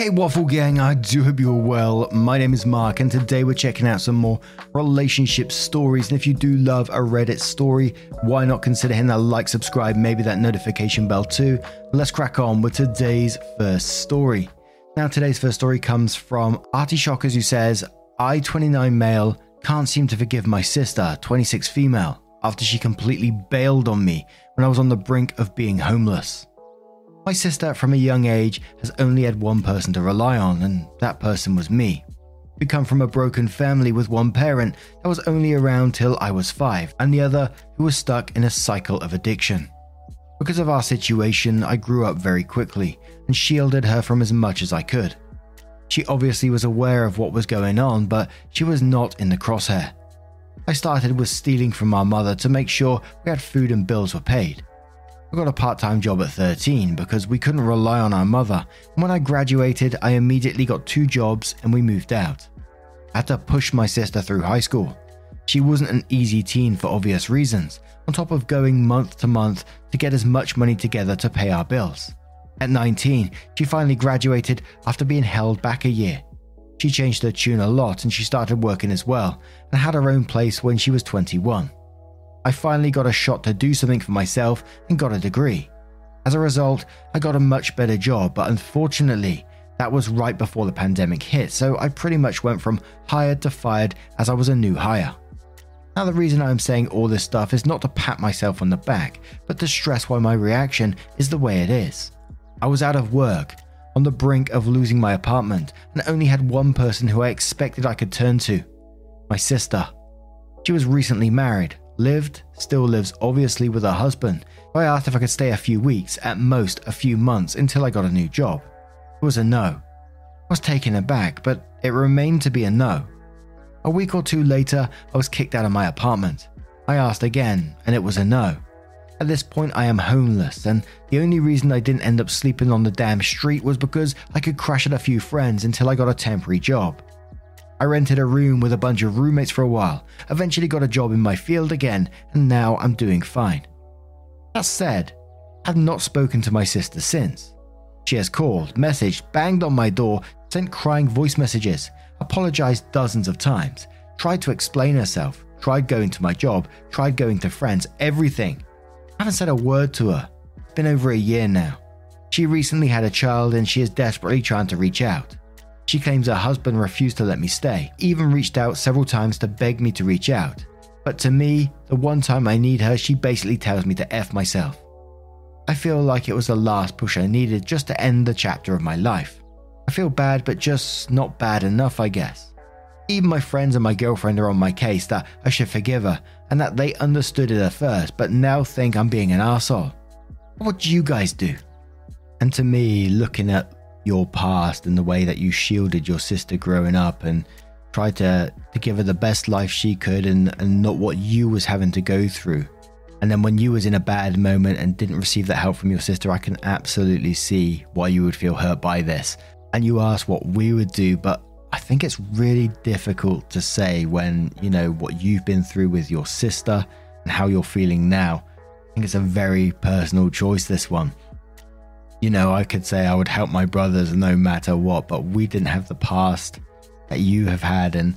Hey, Waffle Gang, I do hope you're well. My name is Mark, and today we're checking out some more relationship stories. And if you do love a Reddit story, why not consider hitting that like, subscribe, maybe that notification bell too? Let's crack on with today's first story. Now, today's first story comes from Artie Shockers, who says, I, 29 male, can't seem to forgive my sister, 26 female, after she completely bailed on me when I was on the brink of being homeless. My sister, from a young age, has only had one person to rely on, and that person was me. We come from a broken family with one parent that was only around till I was five, and the other who was stuck in a cycle of addiction. Because of our situation, I grew up very quickly and shielded her from as much as I could. She obviously was aware of what was going on, but she was not in the crosshair. I started with stealing from our mother to make sure we had food and bills were paid. I got a part time job at 13 because we couldn't rely on our mother, and when I graduated, I immediately got two jobs and we moved out. I had to push my sister through high school. She wasn't an easy teen for obvious reasons, on top of going month to month to get as much money together to pay our bills. At 19, she finally graduated after being held back a year. She changed her tune a lot and she started working as well, and had her own place when she was 21. I finally got a shot to do something for myself and got a degree. As a result, I got a much better job, but unfortunately, that was right before the pandemic hit, so I pretty much went from hired to fired as I was a new hire. Now, the reason I'm saying all this stuff is not to pat myself on the back, but to stress why my reaction is the way it is. I was out of work, on the brink of losing my apartment, and only had one person who I expected I could turn to my sister. She was recently married, lived, still lives obviously with her husband. I asked if I could stay a few weeks, at most a few months, until I got a new job. It was a no. I was taken aback, but it remained to be a no. A week or two later, I was kicked out of my apartment. I asked again, and it was a no. At this point, I am homeless, and the only reason I didn't end up sleeping on the damn street was because I could crash at a few friends until I got a temporary job. I rented a room with a bunch of roommates for a while, eventually got a job in my field again, and now I'm doing fine. That said, I've not spoken to my sister since. She has called, messaged, banged on my door, sent crying voice messages, apologized dozens of times, tried to explain herself, tried going to my job, tried going to friends, everything. I haven't said a word to her. It's been over a year now. She recently had a child and she is desperately trying to reach out. She claims her husband refused to let me stay, even reached out several times to beg me to reach out. But to me, the one time I need her, she basically tells me to F myself. I feel like it was the last push I needed just to end the chapter of my life. I feel bad, but just not bad enough, I guess. Even my friends and my girlfriend are on my case that I should forgive her and that they understood it at first, but now think I'm being an asshole. What do you guys do? And to me, looking at your past and the way that you shielded your sister growing up and tried to, to give her the best life she could and, and not what you was having to go through. And then when you was in a bad moment and didn't receive that help from your sister, I can absolutely see why you would feel hurt by this. And you asked what we would do, but I think it's really difficult to say when, you know, what you've been through with your sister and how you're feeling now. I think it's a very personal choice, this one. You know, I could say I would help my brothers no matter what, but we didn't have the past that you have had and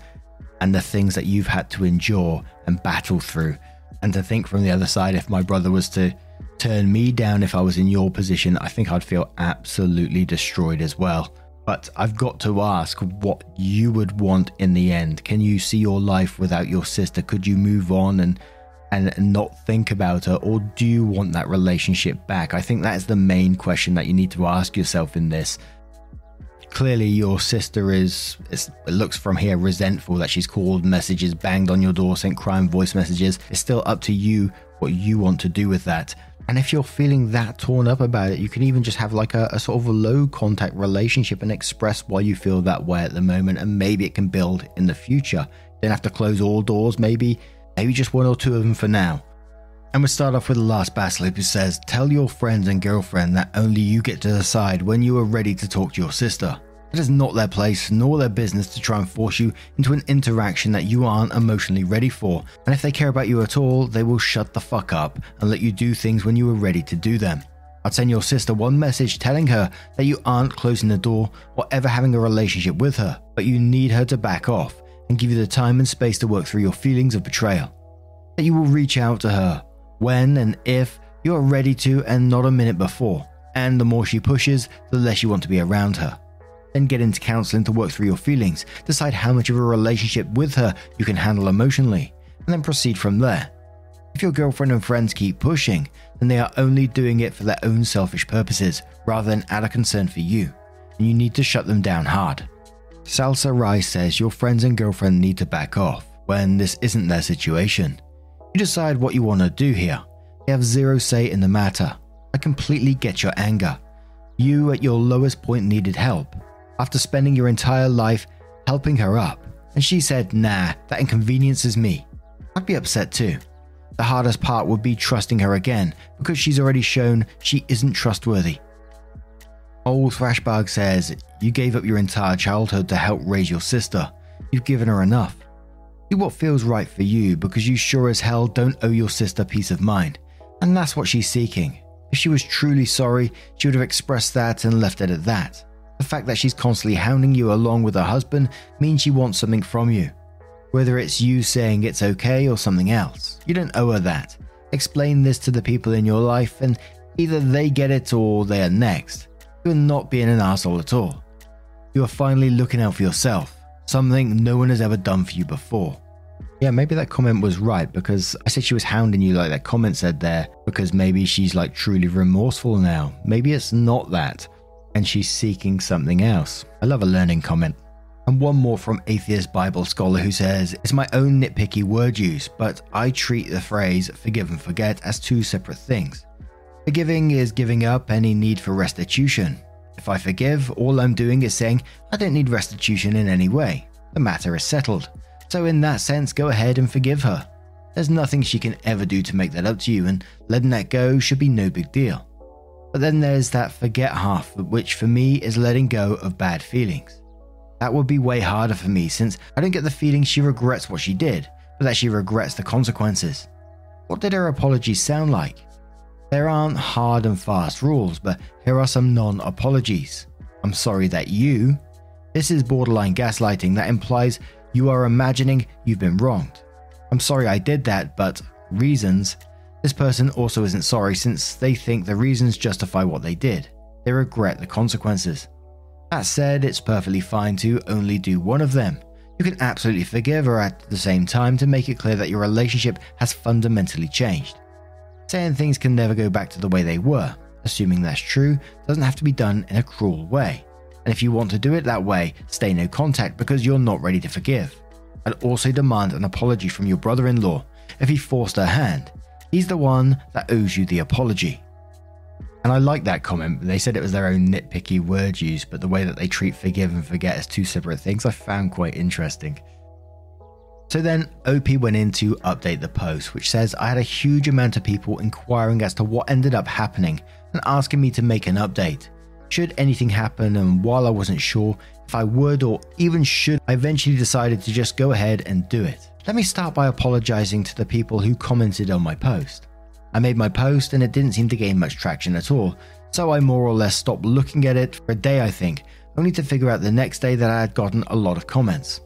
and the things that you've had to endure and battle through. And to think from the other side, if my brother was to turn me down if I was in your position, I think I'd feel absolutely destroyed as well. But I've got to ask what you would want in the end. Can you see your life without your sister? Could you move on and and not think about her, or do you want that relationship back? I think that is the main question that you need to ask yourself in this. Clearly, your sister is, it looks from here, resentful that she's called messages, banged on your door, sent crime voice messages. It's still up to you what you want to do with that. And if you're feeling that torn up about it, you can even just have like a, a, sort of a low contact relationship and express why you feel that way at the moment. And maybe it can build in the future. Don't have to close all doors, maybe, maybe just one or two of them for now. And we start off with the last battle who says, Tell your friends and girlfriend that only you get to decide when you are ready to talk to your sister. It is not their place nor their business to try and force you into an interaction that you aren't emotionally ready for. And if they care about you at all, they will shut the fuck up and let you do things when you are ready to do them. I'd send your sister one message telling her that you aren't closing the door or ever having a relationship with her, but you need her to back off and give you the time and space to work through your feelings of betrayal. That you will reach out to her when and if you are ready to and not a minute before. And the more she pushes, the less you want to be around her. Then get into counseling to work through your feelings, decide how much of a relationship with her you can handle emotionally, and then proceed from there. If your girlfriend and friends keep pushing, then they are only doing it for their own selfish purposes rather than out of concern for you, and you need to shut them down hard. Salsa Rice says your friends and girlfriend need to back off when this isn't their situation. You decide what you want to do here. They have zero say in the matter. I completely get your anger. You, at your lowest point, needed help, after spending your entire life helping her up, and she said, nah, that inconveniences me. I'd be upset too. The hardest part would be trusting her again because she's already shown she isn't trustworthy. Old Thrashbug says, You gave up your entire childhood to help raise your sister. You've given her enough. Do what feels right for you because you sure as hell don't owe your sister peace of mind. And that's what she's seeking. If she was truly sorry, she would have expressed that and left it at that. The fact that she's constantly hounding you along with her husband means she wants something from you. Whether it's you saying it's okay or something else, you don't owe her that. Explain this to the people in your life, and either they get it or they are next. You are not being an asshole at all. You are finally looking out for yourself, something no one has ever done for you before. Yeah, maybe that comment was right because I said she was hounding you like that comment said there because maybe she's like truly remorseful now. Maybe it's not that and she's seeking something else. I love a learning comment. And one more from Atheist Bible Scholar who says, It's my own nitpicky word use, but I treat the phrase forgive and forget as two separate things. Forgiving is giving up any need for restitution. If I forgive, all I'm doing is saying I don't need restitution in any way. The matter is settled. So, in that sense, go ahead and forgive her. There's nothing she can ever do to make that up to you, and letting that go should be no big deal. But then there's that forget half, which for me is letting go of bad feelings. That would be way harder for me since I don't get the feeling she regrets what she did, but that she regrets the consequences. What did her apologies sound like? There aren't hard and fast rules, but here are some non apologies. I'm sorry that you. This is borderline gaslighting that implies you are imagining you've been wronged. I'm sorry I did that, but reasons this person also isn't sorry since they think the reasons justify what they did. They regret the consequences. That said, it's perfectly fine to only do one of them. You can absolutely forgive her at the same time to make it clear that your relationship has fundamentally changed. Saying things can never go back to the way they were, assuming that's true, doesn't have to be done in a cruel way. And if you want to do it that way, stay no contact because you're not ready to forgive. I'd also demand an apology from your brother in law if he forced her hand, He's the one that owes you the apology. And I like that comment. They said it was their own nitpicky word use, but the way that they treat forgive and forget as two separate things I found quite interesting. So then OP went in to update the post, which says I had a huge amount of people inquiring as to what ended up happening and asking me to make an update. Should anything happen, and while I wasn't sure if I would or even should, I eventually decided to just go ahead and do it. Let me start by apologizing to the people who commented on my post. I made my post and it didn't seem to gain much traction at all, so I more or less stopped looking at it for a day, I think, only to figure out the next day that I had gotten a lot of comments.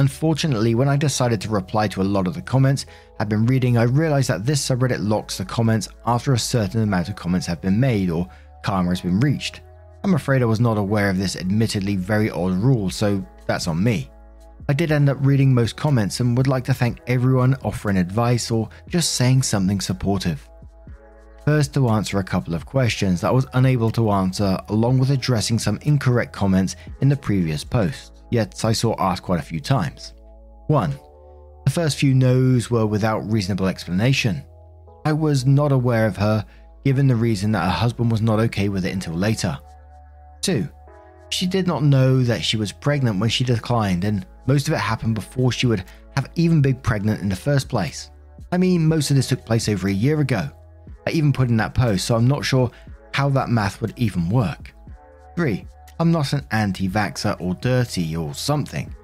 Unfortunately, when I decided to reply to a lot of the comments I've been reading, I realized that this subreddit locks the comments after a certain amount of comments have been made or karma has been reached. I'm afraid I was not aware of this admittedly very odd rule, so that's on me. I did end up reading most comments and would like to thank everyone offering advice or just saying something supportive. First, to answer a couple of questions that I was unable to answer, along with addressing some incorrect comments in the previous post, yet I saw asked quite a few times. 1. The first few no's were without reasonable explanation. I was not aware of her, given the reason that her husband was not okay with it until later. 2. She did not know that she was pregnant when she declined, and most of it happened before she would have even been pregnant in the first place. I mean, most of this took place over a year ago. I even put in that post, so I'm not sure how that math would even work. 3. I'm not an anti vaxxer or dirty or something.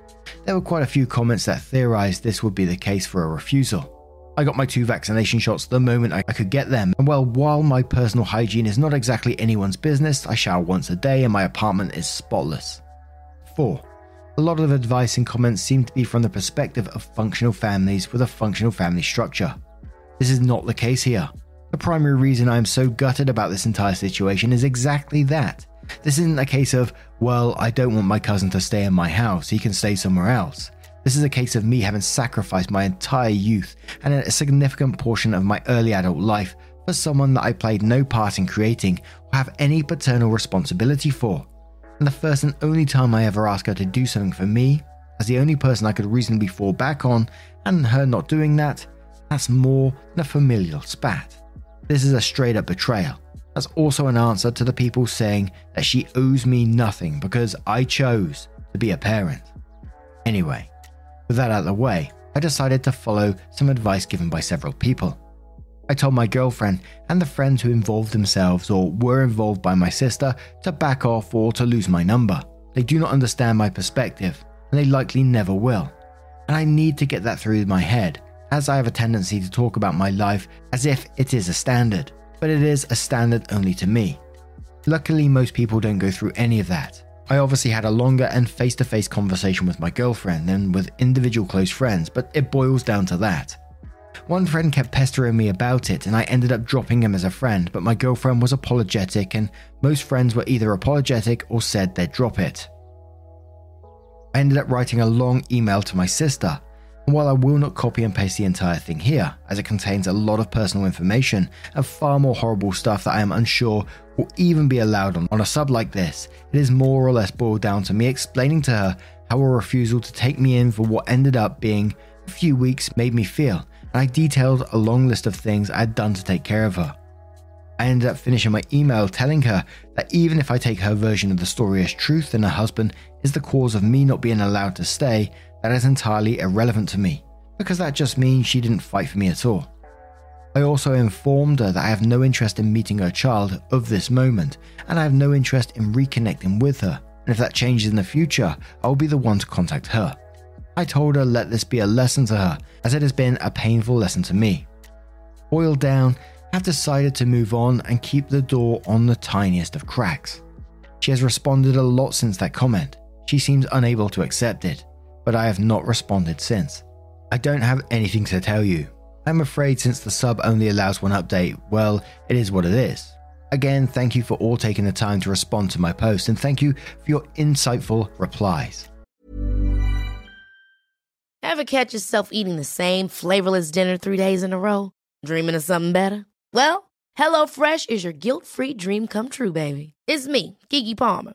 There were quite a few comments that theorized this would be the case for a refusal. I got my two vaccination shots the moment I could get them, and well, while my personal hygiene is not exactly anyone's business, I shower once a day and my apartment is spotless. 4. A lot of advice and comments seem to be from the perspective of functional families with a functional family structure. This is not the case here. The primary reason I am so gutted about this entire situation is exactly that. This isn't a case of, well, I don't want my cousin to stay in my house, he can stay somewhere else. This is a case of me having sacrificed my entire youth and a significant portion of my early adult life for someone that I played no part in creating or have any paternal responsibility for. And the first and only time I ever asked her to do something for me, as the only person I could reasonably fall back on, and her not doing that, that's more than a familial spat. This is a straight up betrayal. That's also an answer to the people saying that she owes me nothing because I chose to be a parent. Anyway, with that out of the way, I decided to follow some advice given by several people. I told my girlfriend and the friends who involved themselves or were involved by my sister to back off or to lose my number. They do not understand my perspective, and they likely never will. And I need to get that through my head, as I have a tendency to talk about my life as if it is a standard but it is a standard only to me. Luckily, most people don't go through any of that. I obviously had a longer and face to face conversation with my girlfriend than with individual close friends, but it boils down to that. One friend kept pestering me about it, and I ended up dropping him as a friend, but my girlfriend was apologetic, and most friends were either apologetic or said they'd drop it. I ended up writing a long email to my sister, and while I will not copy and paste the entire thing here, as it contains a lot of personal information and far more horrible stuff that I am unsure will even be allowed on, on a sub like this, it is more or less boiled down to me explaining to her how a refusal to take me in for what ended up being a few weeks made me feel, and I detailed a long list of things I had done to take care of her. I ended up finishing my email telling her that even if I take her version of the story as truth and her husband is the cause of me not being allowed to stay, that is entirely irrelevant to me, because that just means she didn't fight for me at all. I also informed her that I have no interest in meeting her child of this moment, and I have no interest in reconnecting with her, and if that changes in the future, I will be the one to contact her. I told her let this be a lesson to her, as it has been a painful lesson to me. Boiled down, I've decided to move on and keep the door on the tiniest of cracks. She has responded a lot since that comment. She seems unable to accept it, but I have not responded since. I don't have anything to tell you. I'm afraid since the sub only allows one update, well, it is what it is. Again, thank you for all taking the time to respond to my post, and thank you for your insightful replies. Ever catch yourself eating the same flavorless dinner three days in a row? Dreaming of something better? Well, HelloFresh is your guilt free dream come true, baby. It's me, Keke Palmer.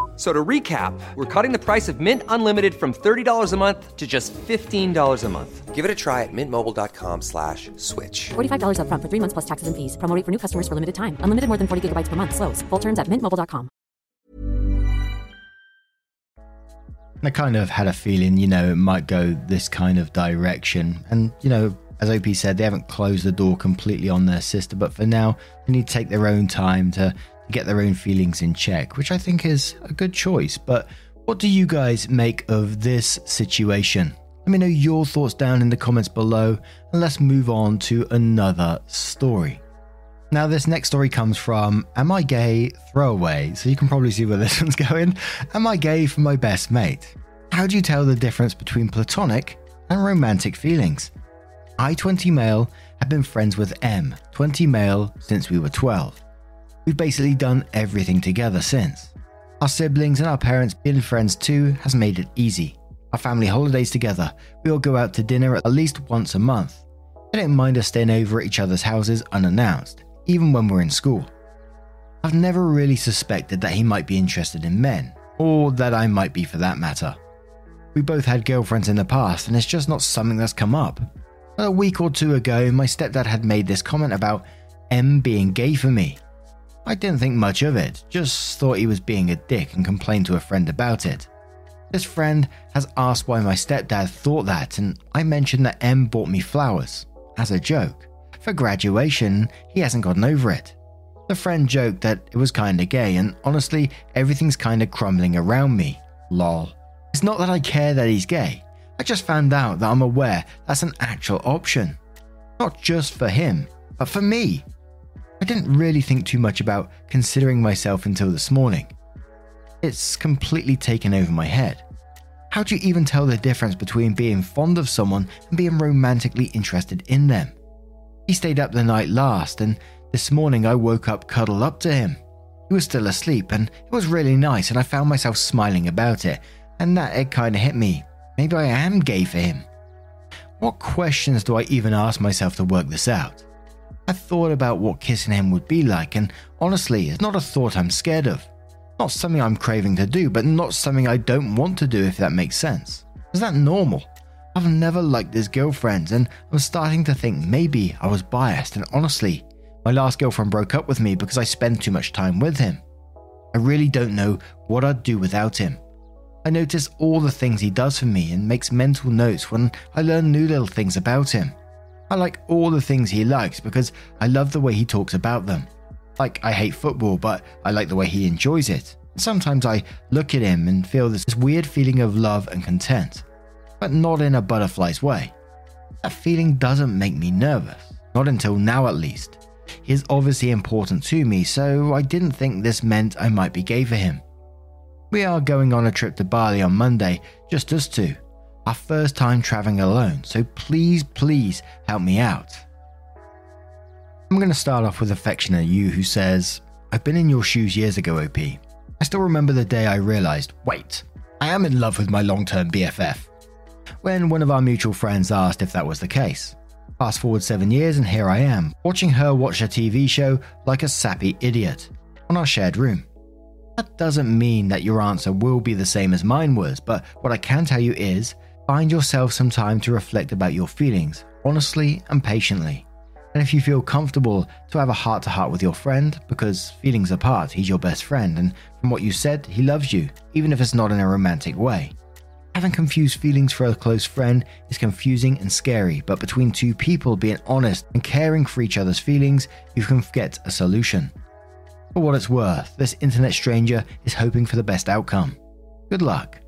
So to recap, we're cutting the price of Mint Unlimited from $30 a month to just $15 a month. Give it a try at mintmobile.com slash switch. $45 upfront for three months plus taxes and fees. Promo for new customers for limited time. Unlimited more than 40 gigabytes per month. Slows. Full terms at mintmobile.com. I kind of had a feeling, you know, it might go this kind of direction. And, you know, as OP said, they haven't closed the door completely on their sister, but for now, they need to take their own time to, to get their own feelings in check, which I think is a good choice. But what do you guys make of this situation? Let me know your thoughts down in the comments below, and let's move on to another story. Now, this next story comes from Am I Gay Throwaway, so you can probably see where this one's going. Am I gay for my best mate? How do you tell the difference between platonic and romantic feelings? I, 20 male, have been friends with M, 20 male, since we were 12. We've basically done everything together since. Our siblings and our parents being friends too has made it easy. Our family holidays together, we all go out to dinner at least once a month. They don't mind us staying over at each other's houses unannounced, even when we're in school. I've never really suspected that he might be interested in men, or that I might be for that matter. We both had girlfriends in the past, and it's just not something that's come up. A week or two ago, my stepdad had made this comment about M being gay for me. I didn't think much of it, just thought he was being a dick and complained to a friend about it. This friend has asked why my stepdad thought that, and I mentioned that M bought me flowers, as a joke. For graduation, he hasn't gotten over it. The friend joked that it was kinda gay, and honestly, everything's kinda crumbling around me. Lol. It's not that I care that he's gay, I just found out that I'm aware that's an actual option. Not just for him, but for me. I didn't really think too much about considering myself until this morning. It's completely taken over my head. How do you even tell the difference between being fond of someone and being romantically interested in them? He stayed up the night last, and this morning I woke up cuddled up to him. He was still asleep, and it was really nice, and I found myself smiling about it, and that it kinda hit me. Maybe I am gay for him. What questions do I even ask myself to work this out? I thought about what kissing him would be like, and honestly, it's not a thought I'm scared of. Not something I'm craving to do, but not something I don't want to do, if that makes sense. Is that normal? I've never liked his girlfriends, and I'm starting to think maybe I was biased, and honestly, my last girlfriend broke up with me because I spend too much time with him. I really don't know what I'd do without him. I notice all the things he does for me and makes mental notes when I learn new little things about him. I like all the things he likes because I love the way he talks about them. Like, I hate football, but I like the way he enjoys it. Sometimes I look at him and feel this weird feeling of love and content, but not in a butterfly's way. That feeling doesn't make me nervous, not until now at least. He is obviously important to me, so I didn't think this meant I might be gay for him. We are going on a trip to Bali on Monday, just us two. Our first time traveling alone, so please, please help me out. I'm going to start off with affectionate you who says, I've been in your shoes years ago, OP. I still remember the day I realized, wait, I am in love with my long term BFF. When one of our mutual friends asked if that was the case. Fast forward seven years, and here I am, watching her watch a TV show like a sappy idiot on our shared room. That doesn't mean that your answer will be the same as mine was, but what I can tell you is find yourself some time to reflect about your feelings, honestly and patiently. And if you feel comfortable to have a heart to heart with your friend, because feelings apart, he's your best friend, and from what you said, he loves you, even if it's not in a romantic way. Having confused feelings for a close friend is confusing and scary, but between two people being honest and caring for each other's feelings, you can get a solution. For what it's worth, this internet stranger is hoping for the best outcome. Good luck.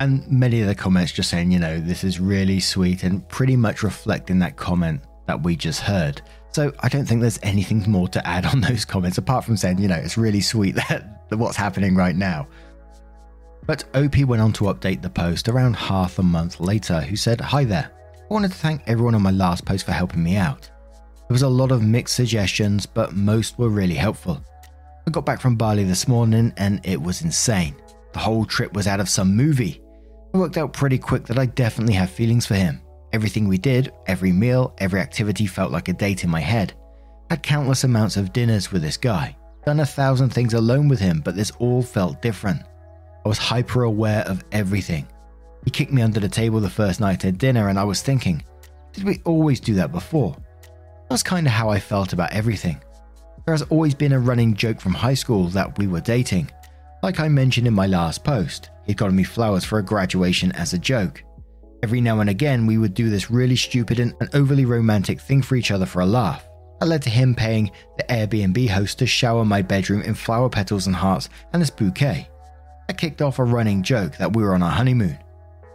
And many of the comments just saying, you know, this is really sweet and pretty much reflecting that comment that we just heard. So I don't think there's anything more to add on those comments apart from saying, you know, it's really sweet that what's happening right now. But OP went on to update the post around half a month later, who said, Hi there. I wanted to thank everyone on my last post for helping me out. There was a lot of mixed suggestions, but most were really helpful. I got back from Bali this morning and it was insane. The whole trip was out of some movie. I worked out pretty quick that I definitely have feelings for him. Everything we did, every meal, every activity felt like a date in my head. Had countless amounts of dinners with this guy. Done a thousand things alone with him, but this all felt different. I was hyper aware of everything. He kicked me under the table the first night at dinner, and I was thinking, did we always do that before? That's kind of how I felt about everything. There has always been a running joke from high school that we were dating. Like I mentioned in my last post, he'd gotten me flowers for a graduation as a joke. Every now and again, we would do this really stupid and overly romantic thing for each other for a laugh. That led to him paying the Airbnb host to shower my bedroom in flower petals and hearts and this bouquet. That kicked off a running joke that we were on our honeymoon.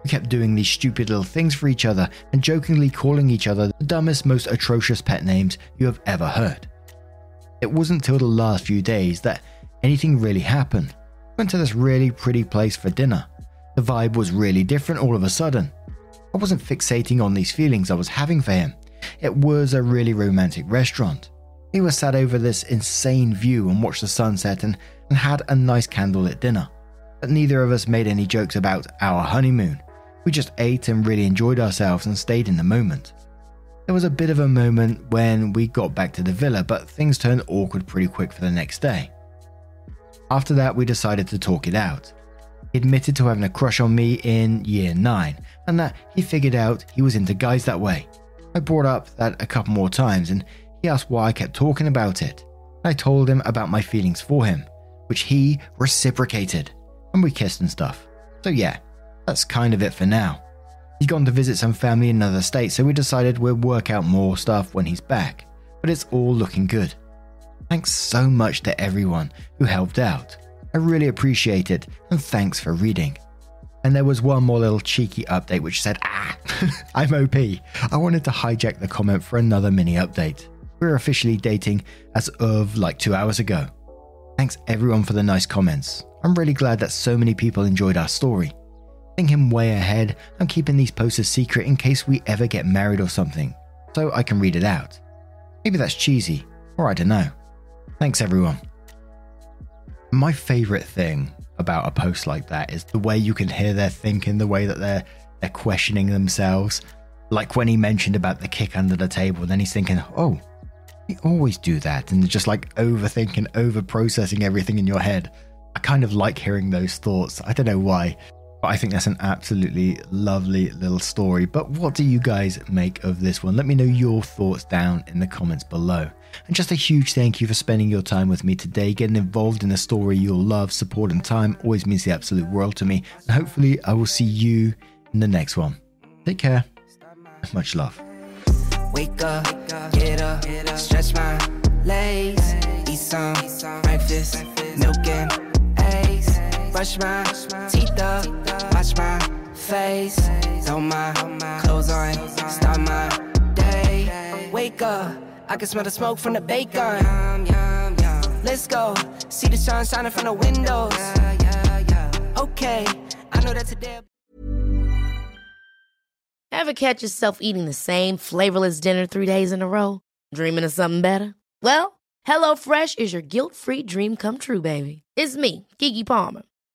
We kept doing these stupid little things for each other and jokingly calling each other the dumbest, most atrocious pet names you have ever heard. It wasn't till the last few days that anything really happened. We went to this really pretty place for dinner. The vibe was really different all of a sudden. I wasn't fixating on these feelings I was having for him. It was a really romantic restaurant. We were sat over this insane view and watched the sunset and, and had a nice candlelit dinner. But neither of us made any jokes about our honeymoon. We just ate and really enjoyed ourselves and stayed in the moment. There was a bit of a moment when we got back to the villa, but things turned awkward pretty quick for the next day. After that, we decided to talk it out. He admitted to having a crush on me in year 9, and that he figured out he was into guys that way. I brought up that a couple more times, and he asked why I kept talking about it. I told him about my feelings for him, which he reciprocated, and we kissed and stuff. So, yeah, that's kind of it for now. He's gone to visit some family in another state, so we decided we'll work out more stuff when he's back. But it's all looking good. Thanks so much to everyone who helped out. I really appreciate it, and thanks for reading. And there was one more little cheeky update which said, Ah, I'm OP. I wanted to hijack the comment for another mini update. We're officially dating as of like two hours ago. Thanks everyone for the nice comments. I'm really glad that so many people enjoyed our story. Thinking way ahead, I'm keeping these posts a secret in case we ever get married or something, so I can read it out. Maybe that's cheesy, or I don't know. Thanks, everyone. My favorite thing about a post like that is the way you can hear their thinking, the way that they're they're questioning themselves. Like when he mentioned about the kick under the table, and then he's thinking, "Oh, we always do that," and just like overthinking, over processing everything in your head. I kind of like hearing those thoughts. I don't know why. But I think that's an absolutely lovely little story. But what do you guys make of this one? Let me know your thoughts down in the comments below. And just a huge thank you for spending your time with me today. Getting involved in a story you'll love, support, and time always means the absolute world to me. And hopefully, I will see you in the next one. Take care. Much love. Wake up, get up, stretch my legs, eat some breakfast, milk and brush my teeth up, wash my face, throw my clothes on, start my day. Wake up, I can smell the smoke from the bacon. Let's go, see the sun shining from the windows. Okay, I know that today. Ever catch yourself eating the same flavorless dinner three days in a row? Dreaming of something better? Well, HelloFresh is your guilt-free dream come true, baby. It's me, Keke Palmer.